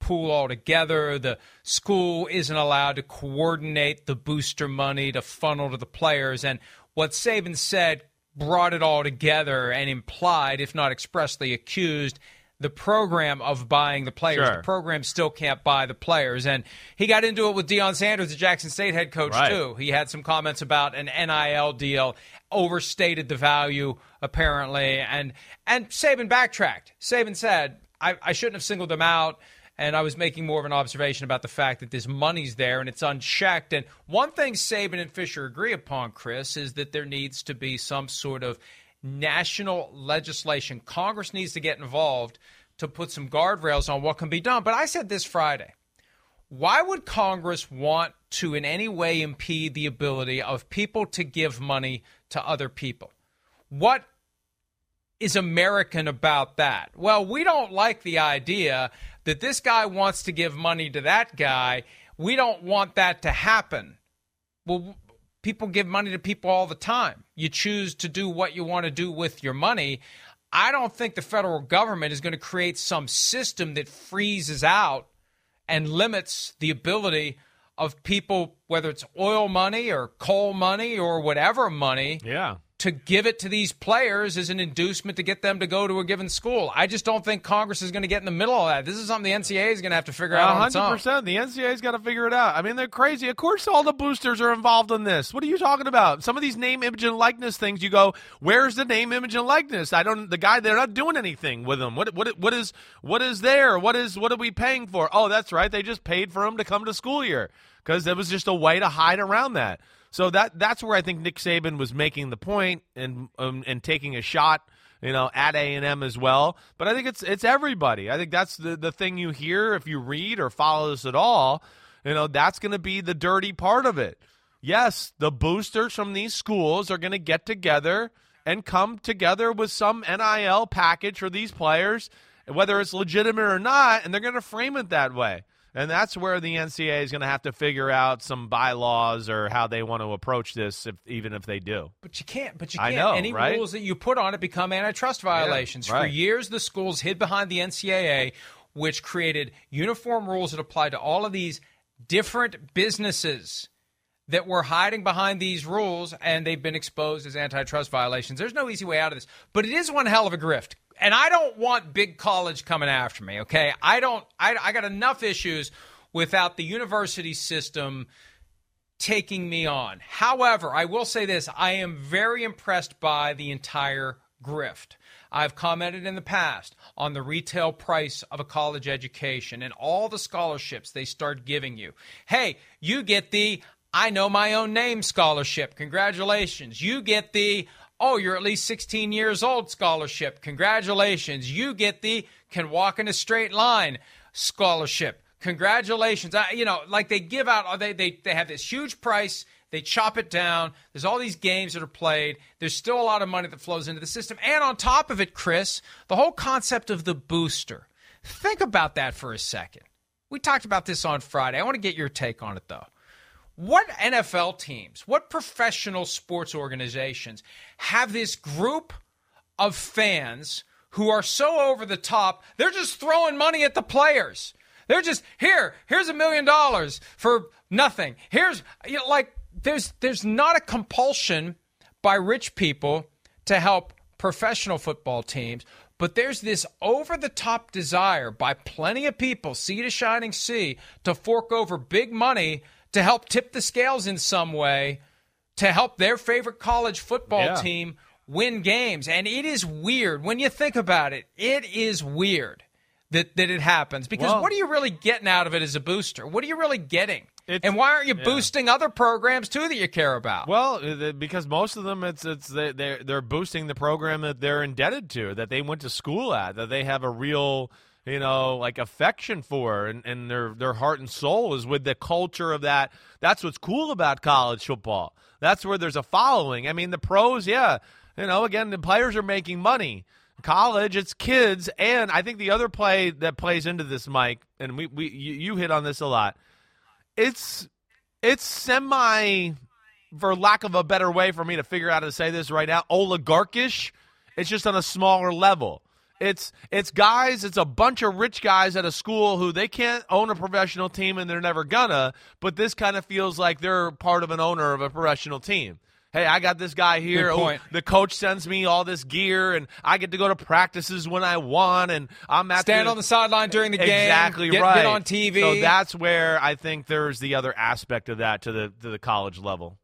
pool altogether. The school isn't allowed to coordinate the booster money to funnel to the players. And what Saban said brought it all together and implied, if not expressly accused, the program of buying the players. Sure. The program still can't buy the players. And he got into it with Deion Sanders, the Jackson State head coach, right. too. He had some comments about an NIL deal, overstated the value, apparently. And, and Saban backtracked. Saban said, I, I shouldn't have singled them out. And I was making more of an observation about the fact that this money's there and it's unchecked. And one thing Saban and Fisher agree upon, Chris, is that there needs to be some sort of national legislation. Congress needs to get involved to put some guardrails on what can be done. But I said this Friday why would Congress want to in any way impede the ability of people to give money to other people? What is American about that? Well, we don't like the idea that this guy wants to give money to that guy. We don't want that to happen. Well, people give money to people all the time. You choose to do what you want to do with your money. I don't think the federal government is going to create some system that freezes out and limits the ability of people, whether it's oil money or coal money or whatever money, yeah to give it to these players as an inducement to get them to go to a given school. I just don't think Congress is going to get in the middle of that. This is something the NCAA is going to have to figure out. One hundred percent. The NCAA's got to figure it out. I mean, they're crazy. Of course, all the boosters are involved in this. What are you talking about? Some of these name, image, and likeness things. You go, where's the name, image, and likeness? I don't. The guy, they're not doing anything with them. What what what is what is there? What is what are we paying for? Oh, that's right. They just paid for him to come to school here because it was just a way to hide around that. So that that's where I think Nick Saban was making the point and um, and taking a shot, you know, at A and M as well. But I think it's it's everybody. I think that's the the thing you hear if you read or follow this at all. You know, that's going to be the dirty part of it. Yes, the boosters from these schools are going to get together and come together with some NIL package for these players, whether it's legitimate or not, and they're going to frame it that way. And that's where the NCAA is going to have to figure out some bylaws or how they want to approach this, if, even if they do. But you can't. But you can't. I know, Any right? rules that you put on it become antitrust violations. Yeah, right. For years, the schools hid behind the NCAA, which created uniform rules that apply to all of these different businesses that were hiding behind these rules and they've been exposed as antitrust violations. There's no easy way out of this, but it is one hell of a grift. And I don't want big college coming after me, okay? I don't I, I got enough issues without the university system taking me on. However, I will say this, I am very impressed by the entire grift. I've commented in the past on the retail price of a college education and all the scholarships they start giving you. Hey, you get the I know my own name scholarship. Congratulations. You get the, oh, you're at least 16 years old scholarship. Congratulations. You get the can walk in a straight line scholarship. Congratulations. I, you know, like they give out, they, they, they have this huge price. They chop it down. There's all these games that are played. There's still a lot of money that flows into the system. And on top of it, Chris, the whole concept of the booster. Think about that for a second. We talked about this on Friday. I want to get your take on it, though. What NFL teams, what professional sports organizations have this group of fans who are so over the top, they're just throwing money at the players. They're just here, here's a million dollars for nothing. Here's you know, like there's there's not a compulsion by rich people to help professional football teams, but there's this over the top desire by plenty of people, sea to shining sea, to fork over big money to help tip the scales in some way to help their favorite college football yeah. team win games. And it is weird when you think about it. It is weird that, that it happens because well, what are you really getting out of it as a booster? What are you really getting? and why aren't you yeah. boosting other programs too that you care about? Well, uh, because most of them, it's it's they they're, they're boosting the program that they're indebted to, that they went to school at, that they have a real you know, like affection for and, and their their heart and soul is with the culture of that. That's what's cool about college football. That's where there's a following. I mean, the pros, yeah, you know, again, the players are making money. College, it's kids, and I think the other play that plays into this, Mike, and we, we you, you hit on this a lot. It's it's semi, for lack of a better way for me to figure out how to say this right now, oligarchish. It's just on a smaller level. It's it's guys, it's a bunch of rich guys at a school who they can't own a professional team and they're never gonna, but this kind of feels like they're part of an owner of a professional team. Hey, I got this guy here. Oh, the coach sends me all this gear, and I get to go to practices when I want, and I'm at stand the, on the sideline during the game. Exactly get, right. Get on TV. So that's where I think there's the other aspect of that to the to the college level.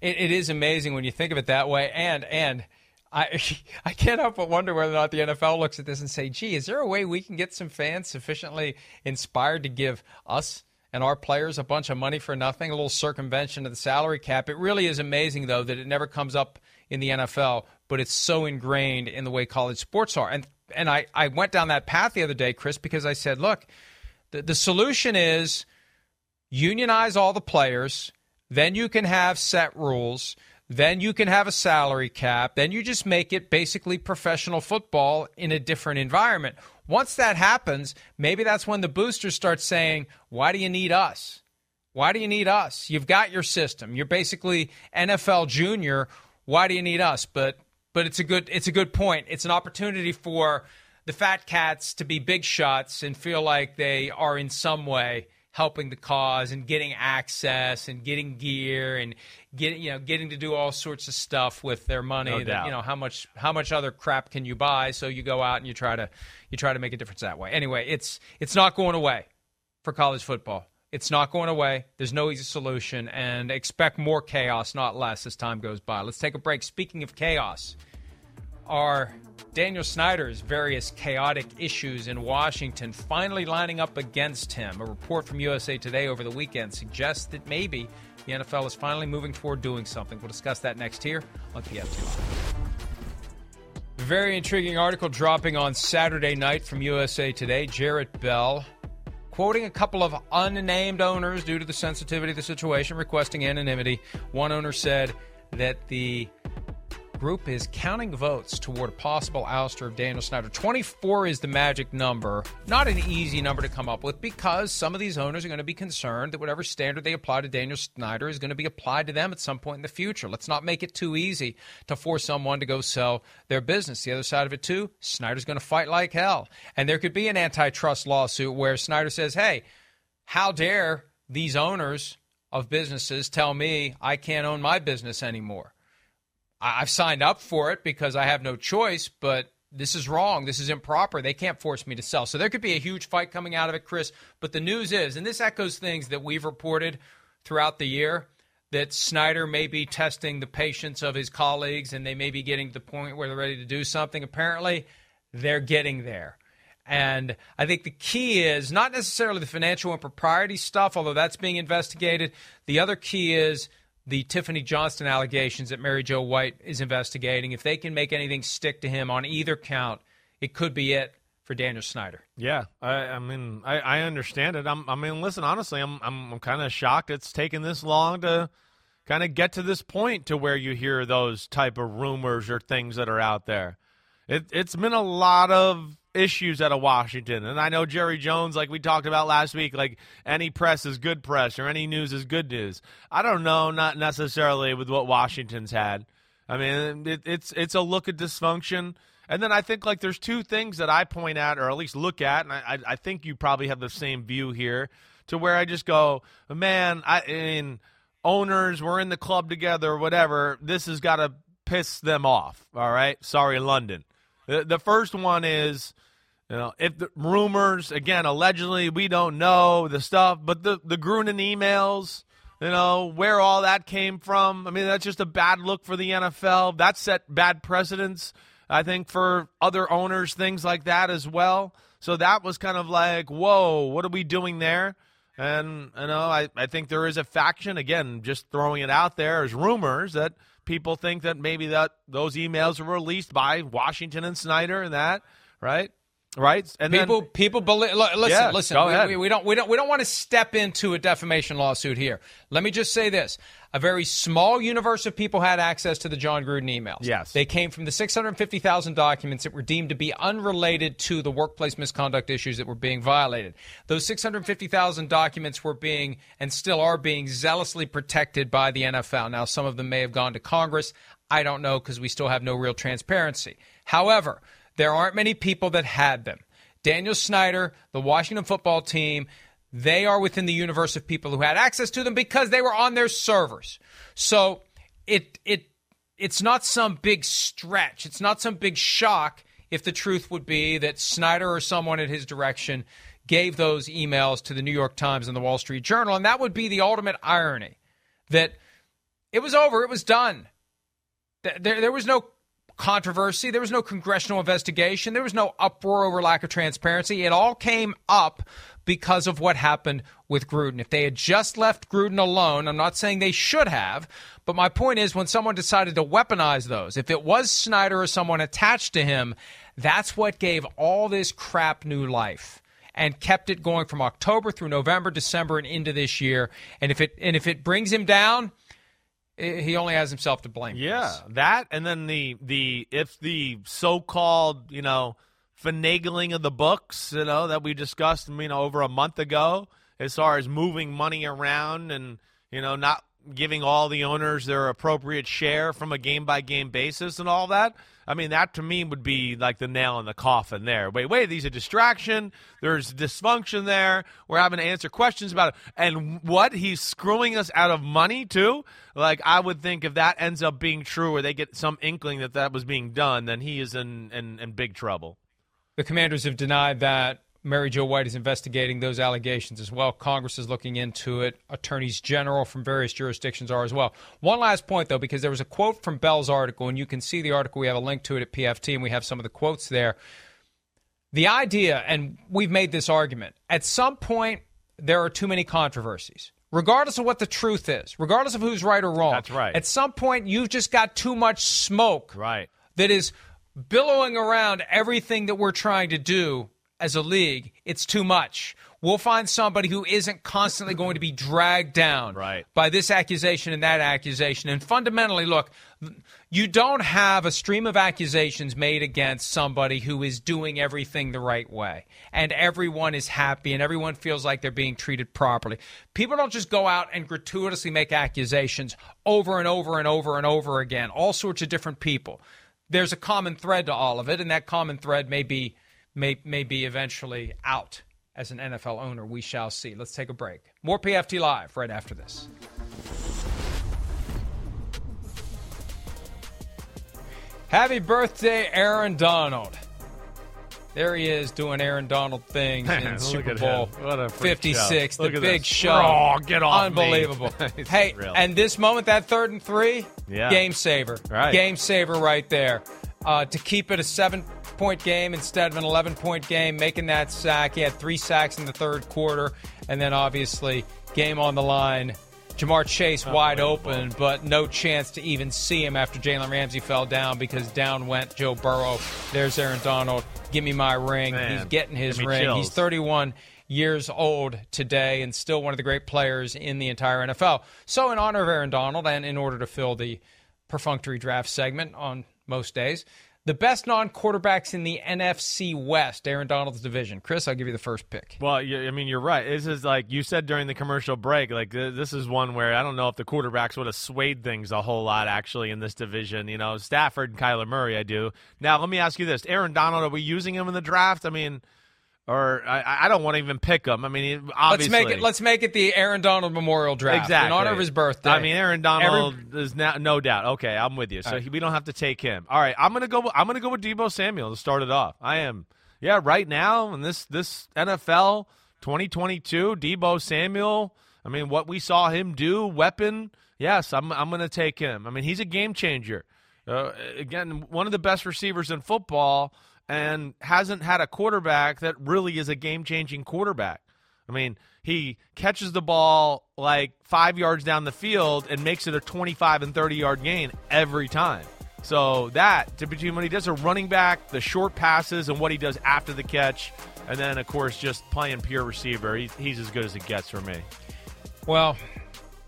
it, it is amazing when you think of it that way, and and I I can't help but wonder whether or not the NFL looks at this and say, "Gee, is there a way we can get some fans sufficiently inspired to give us and our players a bunch of money for nothing, a little circumvention of the salary cap?" It really is amazing, though, that it never comes up in the NFL, but it's so ingrained in the way college sports are. And and I I went down that path the other day, Chris, because I said, "Look, the the solution is unionize all the players." Then you can have set rules. Then you can have a salary cap. Then you just make it basically professional football in a different environment. Once that happens, maybe that's when the boosters start saying, Why do you need us? Why do you need us? You've got your system. You're basically NFL junior. Why do you need us? But but it's a good it's a good point. It's an opportunity for the fat cats to be big shots and feel like they are in some way helping the cause and getting access and getting gear and getting you know getting to do all sorts of stuff with their money no that doubt. you know how much how much other crap can you buy? So you go out and you try to you try to make a difference that way. Anyway it's it's not going away for college football. It's not going away. There's no easy solution and expect more chaos not less as time goes by. Let's take a break. Speaking of chaos are Daniel Snyder's various chaotic issues in Washington finally lining up against him. A report from USA Today over the weekend suggests that maybe the NFL is finally moving toward doing something. We'll discuss that next here on PFT. Very intriguing article dropping on Saturday night from USA Today. Jarrett Bell quoting a couple of unnamed owners due to the sensitivity of the situation, requesting anonymity. One owner said that the group is counting votes toward a possible ouster of Daniel Snyder. 24 is the magic number. Not an easy number to come up with because some of these owners are going to be concerned that whatever standard they apply to Daniel Snyder is going to be applied to them at some point in the future. Let's not make it too easy to force someone to go sell their business. The other side of it, too, Snyder's going to fight like hell. And there could be an antitrust lawsuit where Snyder says, hey, how dare these owners of businesses tell me I can't own my business anymore. I've signed up for it because I have no choice, but this is wrong. This is improper. They can't force me to sell. So there could be a huge fight coming out of it, Chris. But the news is, and this echoes things that we've reported throughout the year, that Snyder may be testing the patience of his colleagues and they may be getting to the point where they're ready to do something. Apparently, they're getting there. And I think the key is not necessarily the financial impropriety stuff, although that's being investigated. The other key is the Tiffani Johnston allegations that Mary Jo White is investigating. If they can make anything stick to him on either count, it could be it for Daniel Snyder. Yeah, I, I mean, I, I, understand it. I'm, i mean, listen, honestly, I'm, I'm, I'm kind of shocked it's taken this long to kind of get to this point to where you hear those type of rumors or things that are out there. It, it's been a lot of issues out of Washington. And I know Jerry Jones, like we talked about last week, like any press is good press or any news is good news. I don't know, not necessarily with what Washington's had. I mean, it, it's it's a look at dysfunction. And then I think like there's two things that I point at or at least look at, and I, I think you probably have the same view here, to where I just go, man, I, I mean, owners, we're in the club together, whatever. This has got to piss them off. All right, sorry, London. The, first one is, you know, if the rumors again, allegedly, we don't know the stuff, but the the Gruden emails, you know, where all that came from. I mean, that's just a bad look for the NFL. That set bad precedents, I think, for other owners, things like that as well. So that was kind of like, whoa, what are we doing there? And you know, I, I think there is a faction again, just throwing it out there as rumors that people think that maybe that those emails were released by Washington and Snyder and that, right? Right, and people then, people believe. Listen, yeah, listen. We, we, don't we don't we don't want to step into a defamation lawsuit here. Let me just say this: a very small universe of people had access to the Jon Gruden emails. Yes, they came from the six hundred fifty thousand documents that were deemed to be unrelated to the workplace misconduct issues that were being violated. Those six hundred fifty thousand documents were being and still are being zealously protected by the NFL. Now, some of them may have gone to Congress. I don't know because we still have no real transparency. However there aren't many people that had them. Daniel Snyder, the Washington football team, they are within the universe of people who had access to them because they were on their servers. So it it it's not some big stretch. It's not some big shock if the truth would be that Snyder or someone in his direction gave those emails to the New York Times and the Wall Street Journal, and that would be the ultimate irony that it was over, it was done. There, there was no controversy. There was no congressional investigation. There was no uproar over lack of transparency. It all came up because of what happened with Gruden. If they had just left Gruden alone, I'm not saying they should have, but my point is when someone decided to weaponize those, if it was Snyder or someone attached to him, that's what gave all this crap new life and kept it going from October through November, December and into this year. And if it and if it brings him down, he only has himself to blame. Yeah, that and then the the if the so-called you know finagling of the books, you know that we discussed, you know, over a month ago, as far as moving money around and you know not giving all the owners their appropriate share from a game by game basis and all that. I mean, that to me would be like the nail in the coffin there. Wait, wait, these are distraction. There's dysfunction there. We're having to answer questions about it. And what? He's screwing us out of money, too? Like, I would think if that ends up being true or they get some inkling that that was being done, then he is in, in, in big trouble. The commanders have denied that Mary Jo White is investigating those allegations as well. Congress is looking into it. Attorneys general from various jurisdictions are as well. One last point, though, because there was a quote from Bell's article, and you can see the article. We have a link to it at PFT, and we have some of the quotes there. The idea, and we've made this argument, at some point, there are too many controversies. Regardless of what the truth is, regardless of who's right or wrong. That's right. At some point, you've just got too much smoke. Right. That is billowing around everything that we're trying to do as a league, it's too much. We'll find somebody who isn't constantly going to be dragged down right. by this accusation and that accusation. And fundamentally, look, you don't have a stream of accusations made against somebody who is doing everything the right way. And everyone is happy and everyone feels like they're being treated properly. People don't just go out and gratuitously make accusations over and over and over and over again, all sorts of different people. There's a common thread to all of it, and that common thread may be may may be eventually out as an NFL owner. We shall see. Let's take a break. More PFT Live right after this. Happy birthday, Aaron Donald. There he is doing Aaron Donald things in Super Bowl 56, the big this. show. Oh, get off. Unbelievable. Hey, real. and this moment, that third and three, Yeah. game saver. Right. Game saver right there. Uh, to keep it a seven point game instead of an 11 point game, making that sack. He had three sacks in the third quarter, and then obviously, game on the line. Ja'Marr Chase wide open, but no chance to even see him after Jalen Ramsey fell down because down went Joe Burrow. There's Aaron Donald. Give me my ring. Man, He's getting his ring. chills. He's 31 years old today and still one of the great players in the entire NFL. So, in honor of Aaron Donald and in order to fill the perfunctory draft segment on most days, the best non quarterbacks in the NFC West, Aaron Donald's division. Chris, I'll give you the first pick. Well, I mean, you're right. This is like you said during the commercial break. Like this is one where I don't know if the quarterbacks would have swayed things a whole lot actually in this division. You know, Stafford and Kyler Murray. I do. Now, let me ask you this: Aaron Donald, are we using him in the draft? I mean, or I, I don't want to even pick him. I mean, Let's obviously, make it. Let's make it the Aaron Donald Memorial Draft exactly in honor of his birthday. I mean, Aaron Donald is now, no doubt. Okay, I'm with you. So he, we don't have to take him. All right, I'm gonna go. I'm gonna go with Deebo Samuel to start it off. I am. Yeah, right now in this this NFL 2022, Deebo Samuel. I mean, what we saw him do, weapon. Yes, I'm. I'm gonna take him. I mean, he's a game changer. Uh, again, one of the best receivers in football, and hasn't had a quarterback that really is a game changing quarterback. I mean, he catches the ball like five yards down the field and makes it a 25 and 30 yard gain every time. So that to be between what he does a running back, the short passes, and what he does after the catch, and then of course just playing pure receiver, he's, he's as good as it gets for me. Well,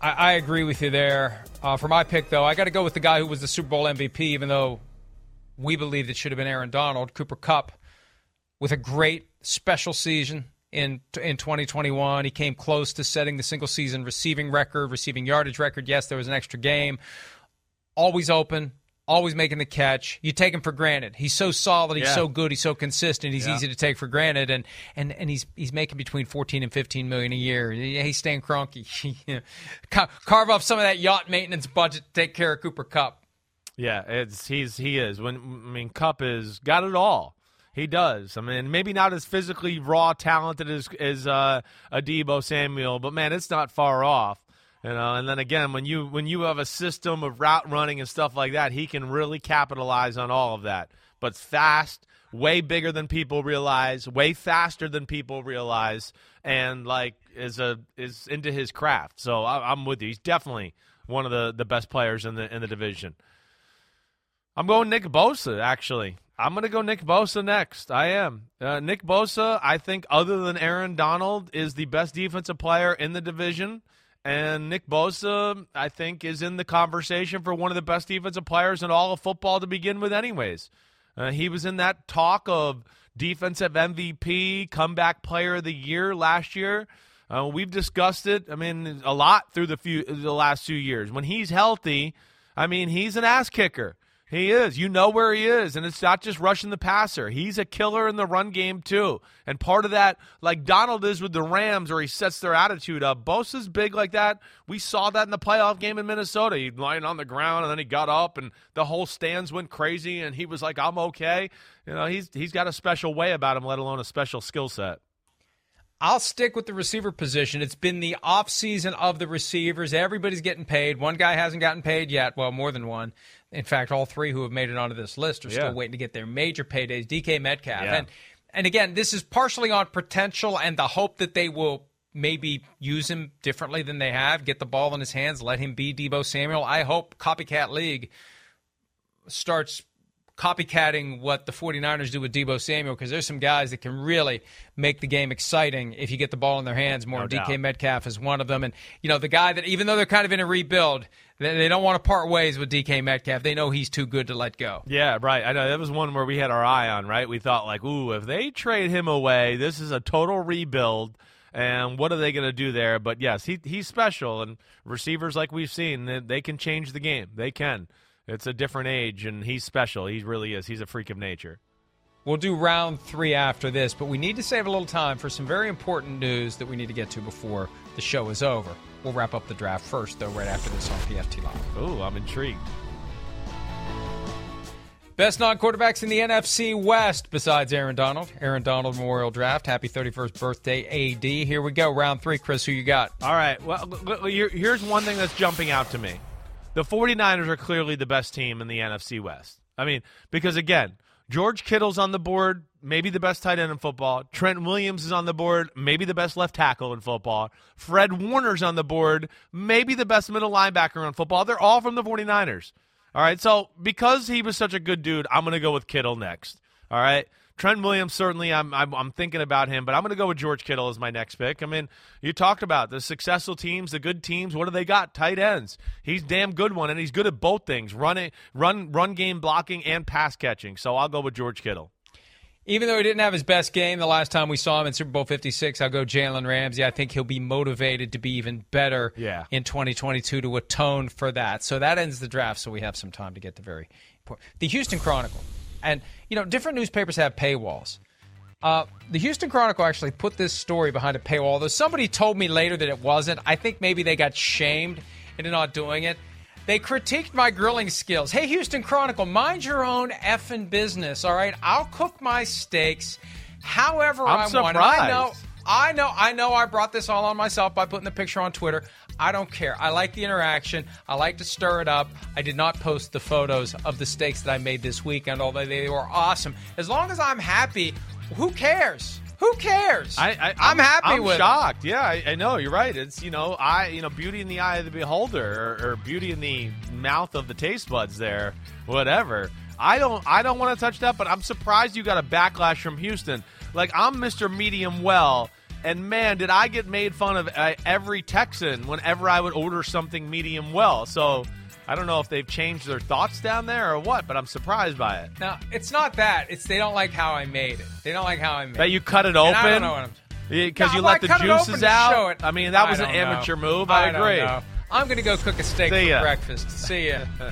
I, I agree with you there. Uh, for my pick, though, I got to go with the guy who was the Super Bowl MVP, even though we believe it should have been Aaron Donald, Cooper Kupp, with a great special season in in 2021. He came close to setting the single season receiving record, receiving yardage record. Yes, there was an extra game. Always open, always making the catch. You take him for granted. He's so solid. He's Yeah. so good. He's so consistent. He's Yeah. easy to take for granted. And and and he's he's making between 14 and 15 million a year. He's staying cronky. Ca- Carve off some of that yacht maintenance budget to take care of Cooper Kupp. Yeah, it's he's he is. When I mean, Kupp is got it all. He does. I mean, maybe not as physically raw talented as as uh, Samuel, but man, it's not far off. You know, and then again, when you when you have a system of route running and stuff like that, he can really capitalize on all of that. But fast, way bigger than people realize, way faster than people realize, and like is a is into his craft. So I, I'm with you. He's definitely one of the, the best players in the in the division. I'm going Nick Bosa, actually. I'm going to go Nick Bosa next. I am. Uh, Nick Bosa, I think, other than Aaron Donald, is the best defensive player in the division. And Nick Bosa, I think, is in the conversation for one of the best defensive players in all of football to begin with, anyways. Uh, he was in that talk of defensive MVP, comeback player of the year last year. Uh, we've discussed it. I mean, a lot through the few the last few years. When he's healthy, I mean, he's an ass kicker. He is. You know where he is, and it's not just rushing the passer. He's a killer in the run game too. And part of that, like Donald is with the Rams, where he sets their attitude up. Bosa's big like that. We saw that in the playoff game in Minnesota. He lying on the ground, and then he got up, and the whole stands went crazy, and he was like, "I'm okay." You know, he's he's got a special way about him, let alone a special skill set. I'll stick with the receiver position. It's been the off season of the receivers. Everybody's getting paid. One guy hasn't gotten paid yet. Well, more than one. In fact, all three who have made it onto this list are Yeah. still waiting to get their major paydays. DK Metcalf. Yeah. And and again, this is partially on potential and the hope that they will maybe use him differently than they have, get the ball in his hands, let him be Deebo Samuel. I hope Copycat League starts copycatting what the 49ers do with Deebo Samuel because there's some guys that can really make the game exciting if you get the ball in their hands more. No DK. Metcalf is one of them. And, you know, the guy that, even though they're kind of in a rebuild, they, they don't want to part ways with DK Metcalf. They know he's too good to let go. Yeah, right. I know that was one where we had our eye on, right? We thought like, ooh, if they trade him away, this is a total rebuild. And what are they going to do there? But yes, he he's special, and receivers like we've seen, they, they can change the game. They can. It's a different age, and he's special. He really is. He's a freak of nature. We'll do round three after this, but we need to save a little time for some very important news that we need to get to before the show is over. We'll wrap up the draft first, though, right after this on PFT Live. Ooh, I'm intrigued. Best non quarterbacks in the NFC West besides Aaron Donald. Aaron Donald Memorial Draft. Happy 31st birthday, AD. Here we go. Round three. Chris, who you got? All right. Well, here's one thing that's jumping out to me. The 49ers are clearly the best team in the NFC West. I mean, because again, George Kittle's on the board, maybe the best tight end in football. Trent Williams is on the board, maybe the best left tackle in football. Fred Warner's on the board, maybe the best middle linebacker in football. They're all from the 49ers. All right, so because he was such a good dude, I'm going to go with Kittle next. All right. Trent Williams, certainly, I'm, I'm, I'm thinking about him, but I'm going to go with George Kittle as my next pick. I mean, you talked about the successful teams, the good teams. What do they got? Tight ends. He's damn good one, and he's good at both things: running, run, run game blocking, and pass catching. So I'll go with George Kittle. Even though he didn't have his best game the last time we saw him in Super Bowl 56, I'll go Jalen Ramsey. I think he'll be motivated to be even better yeah. in 2022 to atone for that. So that ends the draft, so we have some time to get to very important. The Houston Chronicle. And, you know, different newspapers have paywalls. Uh, the Houston Chronicle actually put this story behind a paywall, although somebody told me later that it wasn't. I think maybe they got shamed into not doing it. They critiqued my grilling skills. Hey, Houston Chronicle, mind your own effing business, all right? I'll cook my steaks however I'm I surprised. want. I know, I know, I know I brought this all on myself by putting the picture on Twitter. I don't care. I like the interaction. I like to stir it up. I did not post the photos of the steaks that I made this weekend, although they were awesome. As long as I'm happy, who cares? Who cares? I, I, am happy I'm with. shocked. Yeah, I, I, know. You're right. It's you know, I you know, beauty in the eye of the beholder, or, or beauty in the mouth of the taste buds. There, whatever. I don't. I don't want to touch that, but I'm surprised you got a backlash from Houston. Like I'm Mr. Medium Well, and man, did I get made fun of uh, every Texan whenever I would order something medium well. So I don't know if they've changed their thoughts down there or what, but I'm surprised by it. Now, it's not that. It's they don't like how I made it. They don't like how I made That it. you cut it open. And I don't know what I'm. Because No, you let I the cut it open juices to out. show it. I mean, that I was an don't know. amateur move. I, don't agree. know. I'm going to go cook a steak See for ya. breakfast. See ya.